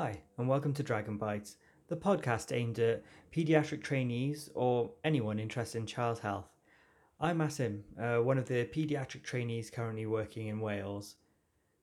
Hi, and welcome to Dragon Bites, the podcast aimed at paediatric trainees or anyone interested in child health. I'm Asim, uh, one of the paediatric trainees currently working in Wales.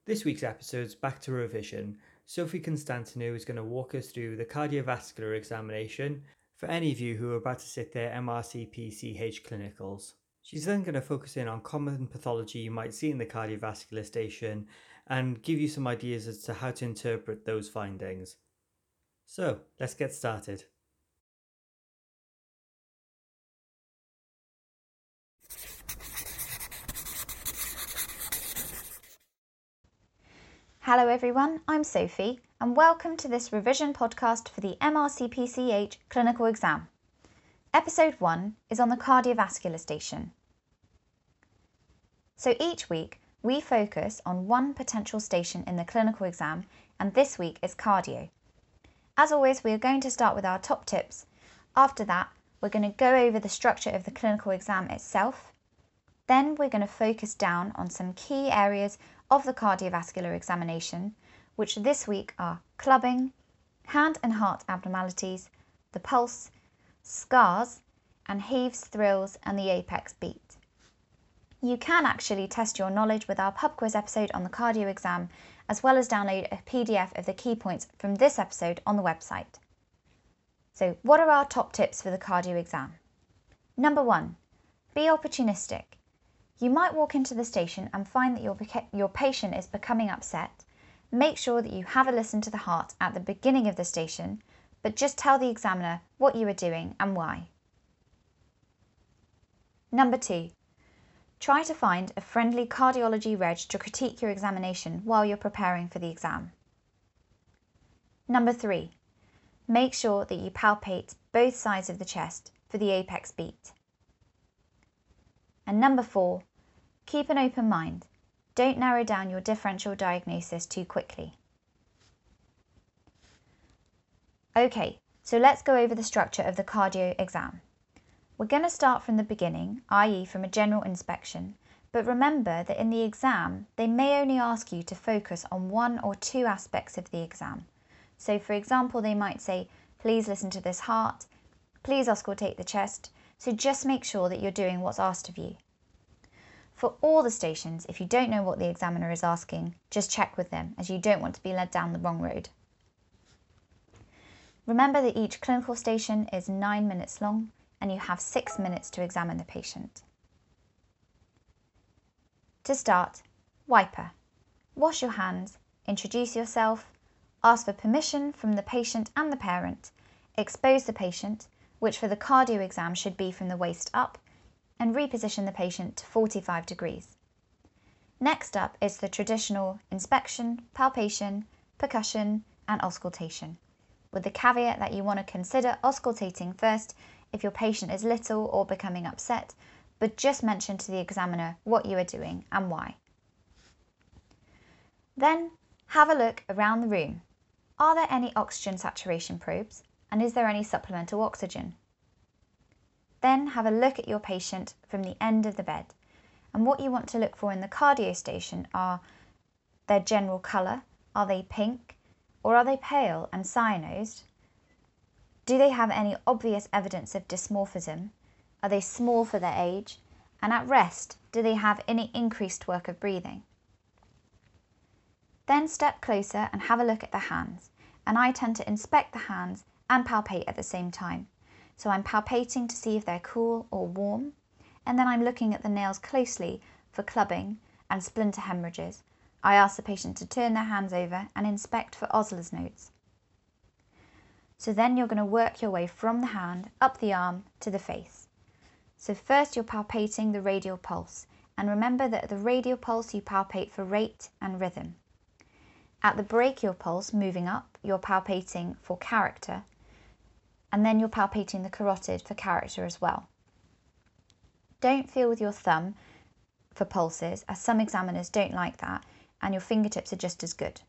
This week's episode's back to revision. Sophie Constantinou is going to walk us through the cardiovascular examination for any of you who are about to sit their MRCP-CH clinicals. She's then going to focus in on common pathology you might see in the cardiovascular station and give you some ideas as to how to interpret those findings. So, let's get started. Hello everyone, I'm Sophie and welcome to this revision podcast for the MRCPCH clinical exam. Episode 1 is on the cardiovascular station. So each week we focus on one potential station in the clinical exam and this week is cardio. As always, we are going to start with our top tips. After that, we're going to go over the structure of the clinical exam itself. Then we're going to focus down on some key areas of the cardiovascular examination, which this week are clubbing, hand and heart abnormalities, the pulse, scars, and heaves, thrills, and the apex beat. You can actually test your knowledge with our pub quiz episode on the cardio exam, as well as download a PDF of the key points from this episode on the website. So, what are our top tips for the cardio exam? Number one, be opportunistic. You might walk into the station and find that your, your patient is becoming upset. Make sure that you have a listen to the heart at the beginning of the station, but just tell the examiner what you are doing and why. Number two, try to find a friendly cardiology reg to critique your examination while you're preparing for the exam. Number three, make sure that you palpate both sides of the chest for the apex beat. And number four, keep an open mind. Don't narrow down your differential diagnosis too quickly. Okay, so let's go over the structure of the cardio exam. We're going to start from the beginning, i.e. from a general inspection, but remember that in the exam, they may only ask you to focus on one or two aspects of the exam. So for example, they might say, please listen to this heart, please auscultate the chest, so just make sure that you're doing what's asked of you. For all the stations, if you don't know what the examiner is asking, just check with them as you don't want to be led down the wrong road. Remember that each clinical station is 9 minutes long and you have 6 minutes to examine the patient. To start, wiper. Wash your hands, introduce yourself, ask for permission from the patient and the parent, expose the patient, which for the cardio exam should be from the waist up, and reposition the patient to 45 degrees. Next up is the traditional inspection, palpation, percussion, and auscultation, with the caveat that you want to consider auscultating first if your patient is little or becoming upset, but just mention to the examiner what you are doing and why. Then have a look around the room. Are there any oxygen saturation probes? and is there any supplemental oxygen? Then have a look at your patient from the end of the bed. And what you want to look for in the cardio station are their general colour, are they pink or are they pale and cyanosed? Do they have any obvious evidence of dysmorphism? Are they small for their age? And at rest, do they have any increased work of breathing? Then step closer and have a look at the hands. And I tend to inspect the hands and palpate at the same time. So I'm palpating to see if they're cool or warm, and then I'm looking at the nails closely for clubbing and splinter hemorrhages. I ask the patient to turn their hands over and inspect for Osler's nodes. So then you're going to work your way from the hand up the arm to the face. So first you're palpating the radial pulse, and remember that at the radial pulse you palpate for rate and rhythm. At the brachial pulse moving up, you're palpating for character and then you're palpating the carotid for character as well. Don't feel with your thumb for pulses, as some examiners don't like that, and your fingertips are just as good.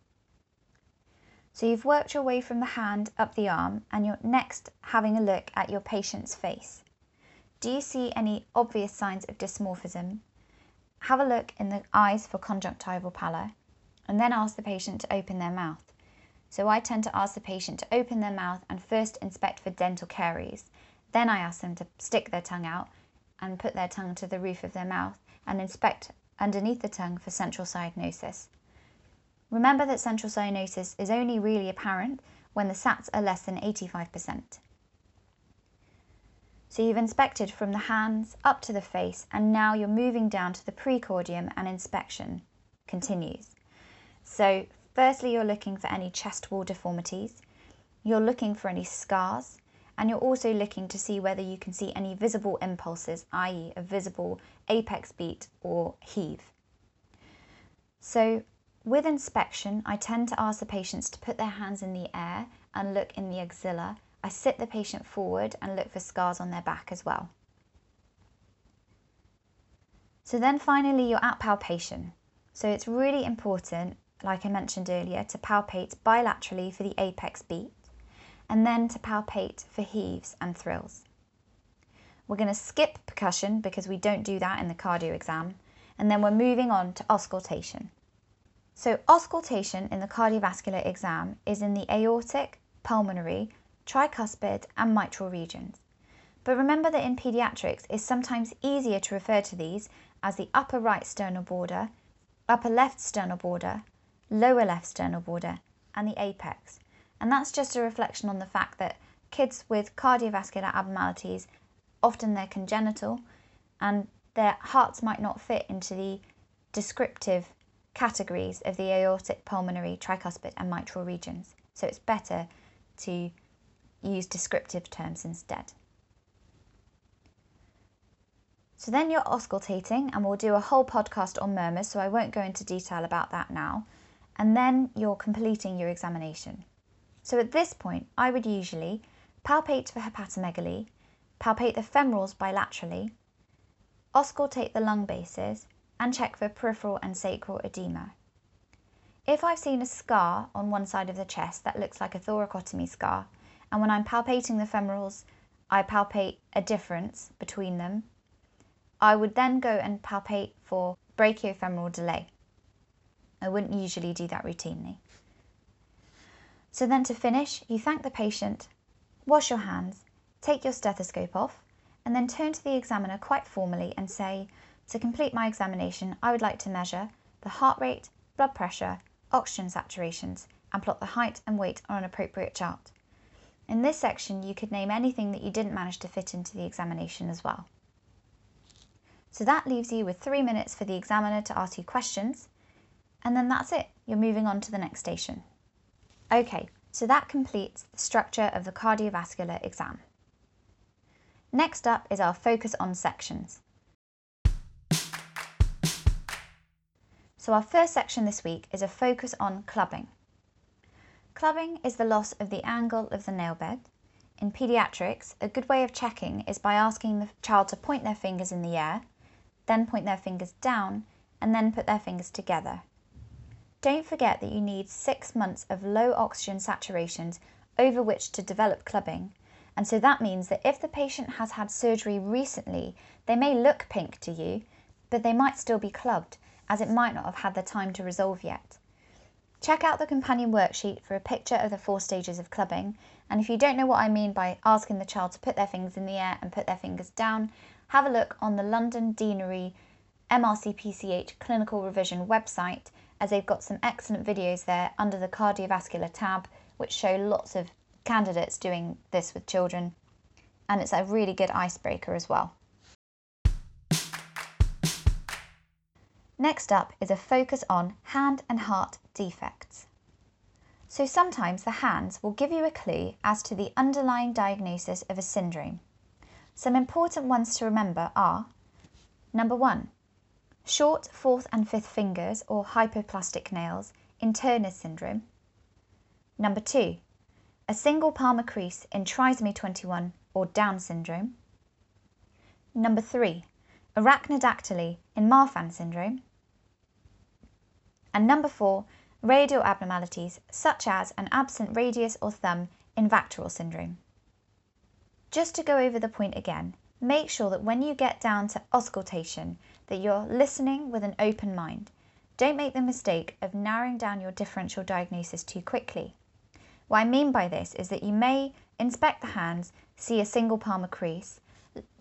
So you've worked your way from the hand up the arm, and you're next having a look at your patient's face. Do you see any obvious signs of dysmorphism? Have a look in the eyes for conjunctival pallor, and then ask the patient to open their mouth. So I tend to ask the patient to open their mouth and first inspect for dental caries. Then I ask them to stick their tongue out and put their tongue to the roof of their mouth and inspect underneath the tongue for central cyanosis. Remember that central cyanosis is only really apparent when the SATs are less than 85%. So you've inspected from the hands up to the face and now you're moving down to the precordium and inspection continues. So firstly you're looking for any chest wall deformities, you're looking for any scars, and you're also looking to see whether you can see any visible impulses, i.e. a visible apex beat or heave. So with inspection, I tend to ask the patients to put their hands in the air and look in the axilla. I sit the patient forward and look for scars on their back as well. So then finally you're at palpation. So it's really important, like I mentioned earlier, to palpate bilaterally for the apex beat and then to palpate for heaves and thrills. We're going to skip percussion because we don't do that in the cardio exam, and then we're moving on to auscultation. So auscultation in the cardiovascular exam is in the aortic, pulmonary, tricuspid and mitral regions. But remember that in paediatrics it's sometimes easier to refer to these as the upper right sternal border, upper left sternal border, lower left sternal border, and the apex. And that's just a reflection on the fact that kids with cardiovascular abnormalities, often they're congenital, and their hearts might not fit into the descriptive categories of the aortic, pulmonary, tricuspid, and mitral regions. So it's better to use descriptive terms instead. So then you're auscultating, and we'll do a whole podcast on murmurs, so I won't go into detail about that now. And then you're completing your examination. So at this point, I would usually palpate for hepatomegaly, palpate the femorals bilaterally, auscultate the lung bases, and check for peripheral and sacral edema. If I've seen a scar on one side of the chest that looks like a thoracotomy scar, and when I'm palpating the femorals, I palpate a difference between them, I would then go and palpate for brachiofemoral delay. I wouldn't usually do that routinely. So then to finish, you thank the patient, wash your hands, take your stethoscope off, and then turn to the examiner quite formally and say, to complete my examination, I would like to measure the heart rate, blood pressure, oxygen saturations, and plot the height and weight on an appropriate chart. In this section, you could name anything that you didn't manage to fit into the examination as well. So that leaves you with three minutes for the examiner to ask you questions, and then that's it. You're moving on to the next station. Okay, so that completes the structure of the cardiovascular exam. Next up is our focus on sections. So our first section this week is a focus on clubbing. Clubbing is the loss of the angle of the nail bed. In paediatrics, a good way of checking is by asking the child to point their fingers in the air, then point their fingers down, and then put their fingers together. Don't forget that you need six months of low oxygen saturations over which to develop clubbing. And so that means that if the patient has had surgery recently, they may look pink to you, but they might still be clubbed, as it might not have had the time to resolve yet. Check out the companion worksheet for a picture of the four stages of clubbing. And if you don't know what I mean by asking the child to put their fingers in the air and put their fingers down, have a look on the London Deanery MRCPCH Clinical Revision website as they've got some excellent videos there under the cardiovascular tab, which show lots of candidates doing this with children. And it's a really good icebreaker as well. Next up is a focus on hand and heart defects. So sometimes the hands will give you a clue as to the underlying diagnosis of a syndrome. Some important ones to remember are number one, short fourth and fifth fingers or hypoplastic nails in Turner syndrome. Number two, a single palmar crease in trisomy 21 or Down syndrome. Number three, arachnodactyly in Marfan syndrome. And number four, radial abnormalities such as an absent radius or thumb in Vacterl syndrome. Just to go over the point again, make sure that when you get down to auscultation that you're listening with an open mind. Don't make the mistake of narrowing down your differential diagnosis too quickly. What I mean by this is that you may inspect the hands, see a single palmar crease,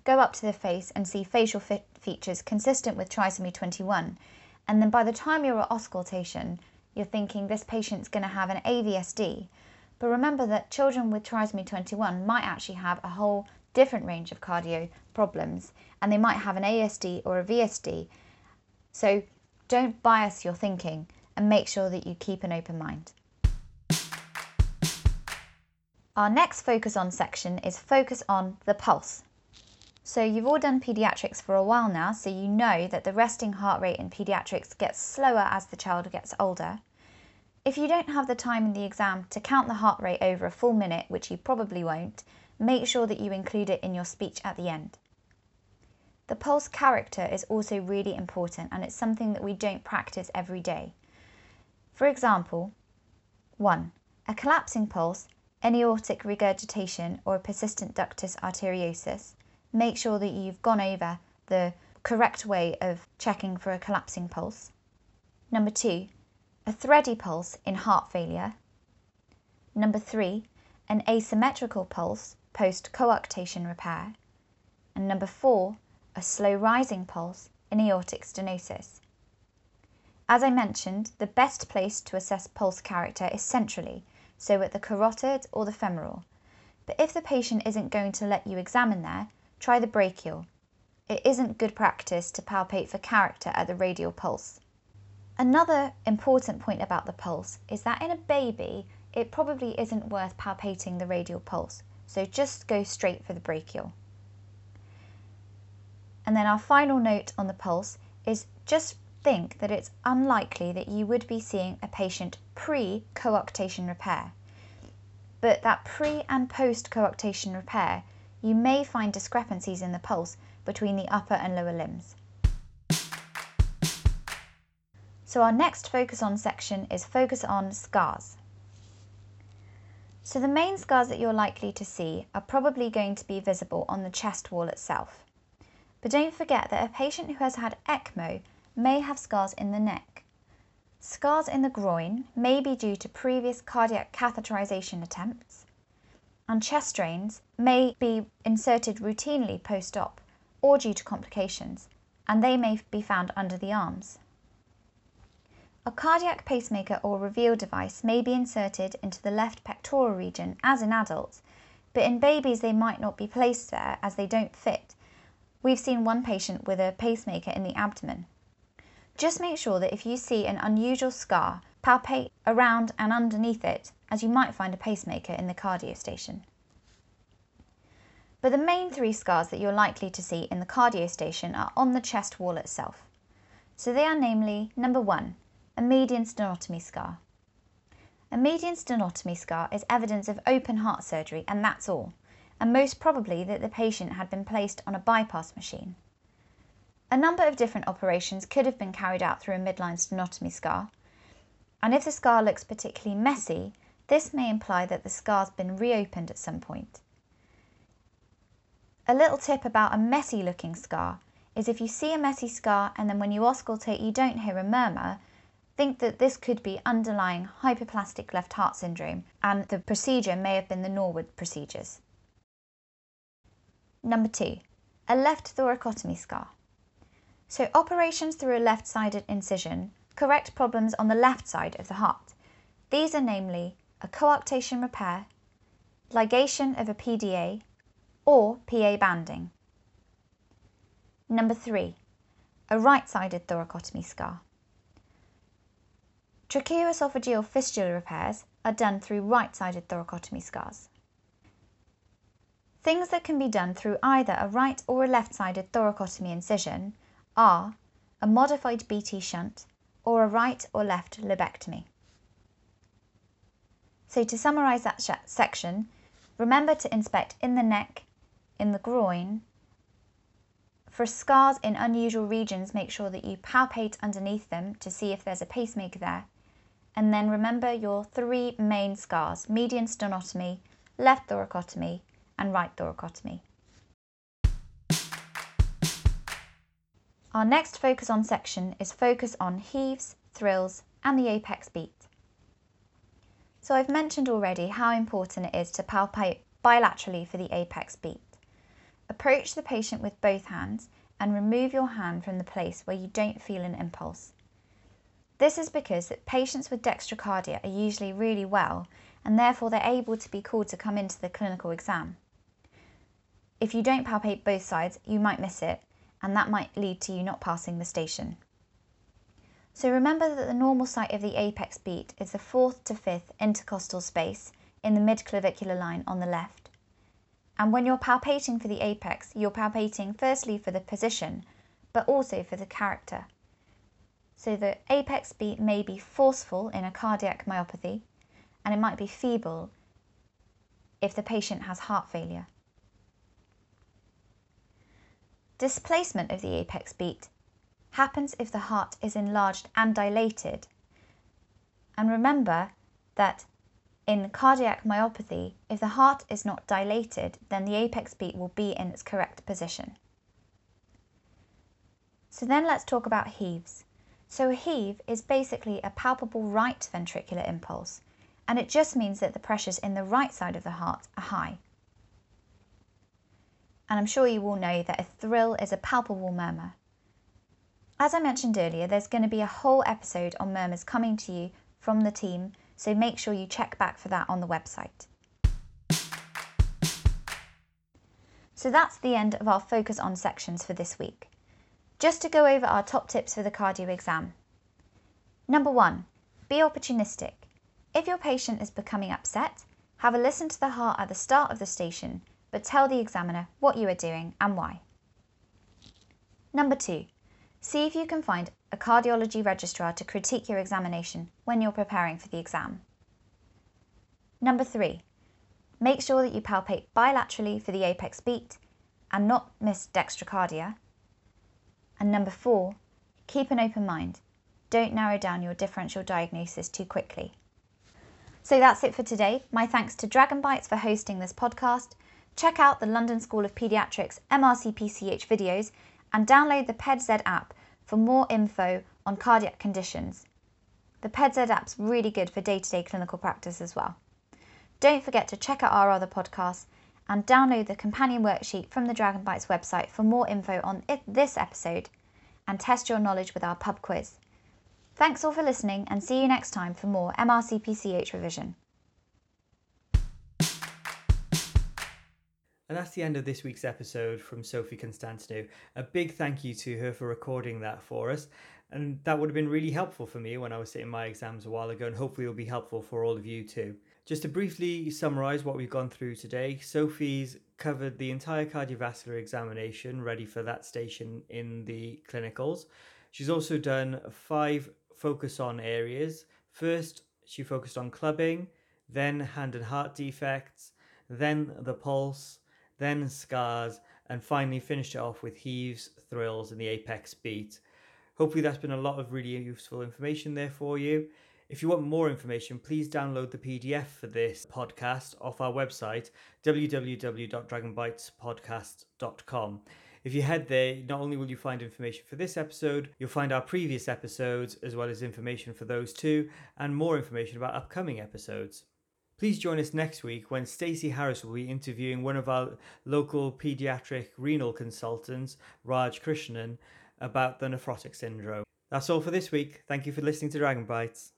go up to the face and see facial features consistent with trisomy 21, and then by the time you're at auscultation, you're thinking this patient's going to have an AVSD. But remember that children with trisomy 21 might actually have a whole different range of cardio problems and they might have an ASD or a VSD. So don't bias your thinking and make sure that you keep an open mind. Our next focus on section is focus on the pulse. So you've all done paediatrics for a while now, so you know that the resting heart rate in paediatrics gets slower as the child gets older. If you don't have the time in the exam to count the heart rate over a full minute, which you probably won't, make sure that you include it in your speech at the end. The pulse character is also really important and it's something that we don't practice every day. For example, 1. A collapsing pulse, aortic regurgitation or persistent ductus arteriosus. Make sure that you've gone over the correct way of checking for a collapsing pulse. Number 2. A thready pulse in heart failure. Number 3. An asymmetrical pulse post coarctation repair. And number four, a slow rising pulse in aortic stenosis. As I mentioned, the best place to assess pulse character is centrally, so at the carotid or the femoral. But if the patient isn't going to let you examine there, try the brachial. It isn't good practice to palpate for character at the radial pulse. Another important point about the pulse is that in a baby, it probably isn't worth palpating the radial pulse so just go straight for the brachial. And then our final note on the pulse is just think that it's unlikely that you would be seeing a patient pre-coarctation repair. But that pre and post-coarctation repair, you may find discrepancies in the pulse between the upper and lower limbs. So our next focus on section is focus on scars. So the main scars that you're likely to see are probably going to be visible on the chest wall itself. But don't forget that a patient who has had ECMO may have scars in the neck. Scars in the groin may be due to previous cardiac catheterization attempts, and chest drains may be inserted routinely post-op or due to complications, and they may be found under the arms. A cardiac pacemaker or reveal device may be inserted into the left pectoral region as in adults, but in babies they might not be placed there as they don't fit. We've seen one patient with a pacemaker in the abdomen. Just make sure that if you see an unusual scar, palpate around and underneath it as you might find a pacemaker in the cardio station. But the main three scars that you're likely to see in the cardio station are on the chest wall itself. So they are namely number one, a median sternotomy scar. A median sternotomy scar is evidence of open heart surgery and that's all, and most probably that the patient had been placed on a bypass machine. A number of different operations could have been carried out through a midline sternotomy scar, and if the scar looks particularly messy, this may imply that the scar's been reopened at some point. A little tip about a messy looking scar is if you see a messy scar and then when you auscultate you don't hear a murmur, think that this could be underlying hypoplastic left heart syndrome and the procedure may have been the Norwood procedures. Number two, a left thoracotomy scar. So operations through a left-sided incision correct problems on the left side of the heart. These are namely a coarctation repair, ligation of a PDA, or PA banding. Number three, a right-sided thoracotomy scar. Tracheoesophageal fistula repairs are done through right-sided thoracotomy scars. Things that can be done through either a right or a left-sided thoracotomy incision are a modified BT shunt or a right or left lobectomy. So to summarise that section, remember to inspect in the neck, in the groin. For scars in unusual regions, make sure that you palpate underneath them to see if there's a pacemaker there and then remember your three main scars, median sternotomy, left thoracotomy and right thoracotomy. Our next focus on section is focus on heaves, thrills and the apex beat. So I've mentioned already how important it is to palpate bilaterally for the apex beat. Approach the patient with both hands and remove your hand from the place where you don't feel an impulse. This is because that patients with dextrocardia are usually really well and therefore they're able to be called to come into the clinical exam. If you don't palpate both sides, you might miss it and that might lead to you not passing the station. So remember that the normal site of the apex beat is the fourth to fifth intercostal space in the midclavicular line on the left. And when you're palpating for the apex, you're palpating firstly for the position, but also for the character. So the apex beat may be forceful in a cardiac myopathy, and it might be feeble if the patient has heart failure. Displacement of the apex beat happens if the heart is enlarged and dilated. And remember that in cardiac myopathy, if the heart is not dilated, then the apex beat will be in its correct position. So then let's talk about heaves. So a heave is basically a palpable right ventricular impulse, and it just means that the pressures in the right side of the heart are high. And I'm sure you all know that a thrill is a palpable murmur. As I mentioned earlier, there's going to be a whole episode on murmurs coming to you from the team, so make sure you check back for that on the website. So that's the end of our focus on sections for this week. Just to go over our top tips for the cardio exam. Number one, be opportunistic. If your patient is becoming upset, have a listen to the heart at the start of the station, but tell the examiner what you are doing and why. Number two, See if you can find a cardiology registrar to critique your examination when you're preparing for the exam. Number three, make sure that you palpate bilaterally for the apex beat and not miss dextrocardia. And number four, keep an open mind. Don't narrow down your differential diagnosis too quickly. So that's it for today. My thanks to Dragon Bites for hosting this podcast. Check out the London School of Paediatrics MRCPCH videos and download the PedZ app for more info on cardiac conditions. The PedZ app's really good for day to day clinical practice as well. Don't forget to check out our other podcasts and download the companion worksheet from the Dragon Bites website for more info on it, this episode and test your knowledge with our pub quiz. Thanks all for listening and see you next time for more MRCPCH revision. And that's the end of this week's episode from Sophie Constantinou. A big thank you to her for recording that for us. And that would have been really helpful for me when I was sitting my exams a while ago, and hopefully it'll be helpful for all of you too. Just to briefly summarise what we've gone through today, Sophie's covered the entire cardiovascular examination ready for that station in the clinicals. She's also done five focus on areas. First, she focused on clubbing, then hand and heart defects, then the pulse, then scars, and finally finished it off with heaves, thrills, and the apex beat. Hopefully, that's been a lot of really useful information there for you. If you want more information, please download the PDF for this podcast off our website, www.dragonbitespodcast.com. If you head there, not only will you find information for this episode, you'll find our previous episodes as well as information for those two and more information about upcoming episodes. Please join us next week when Stacey Harris will be interviewing one of our local paediatric renal consultants, Raj Krishnan, about the nephrotic syndrome. That's all for this week. Thank you for listening to Dragon Bites.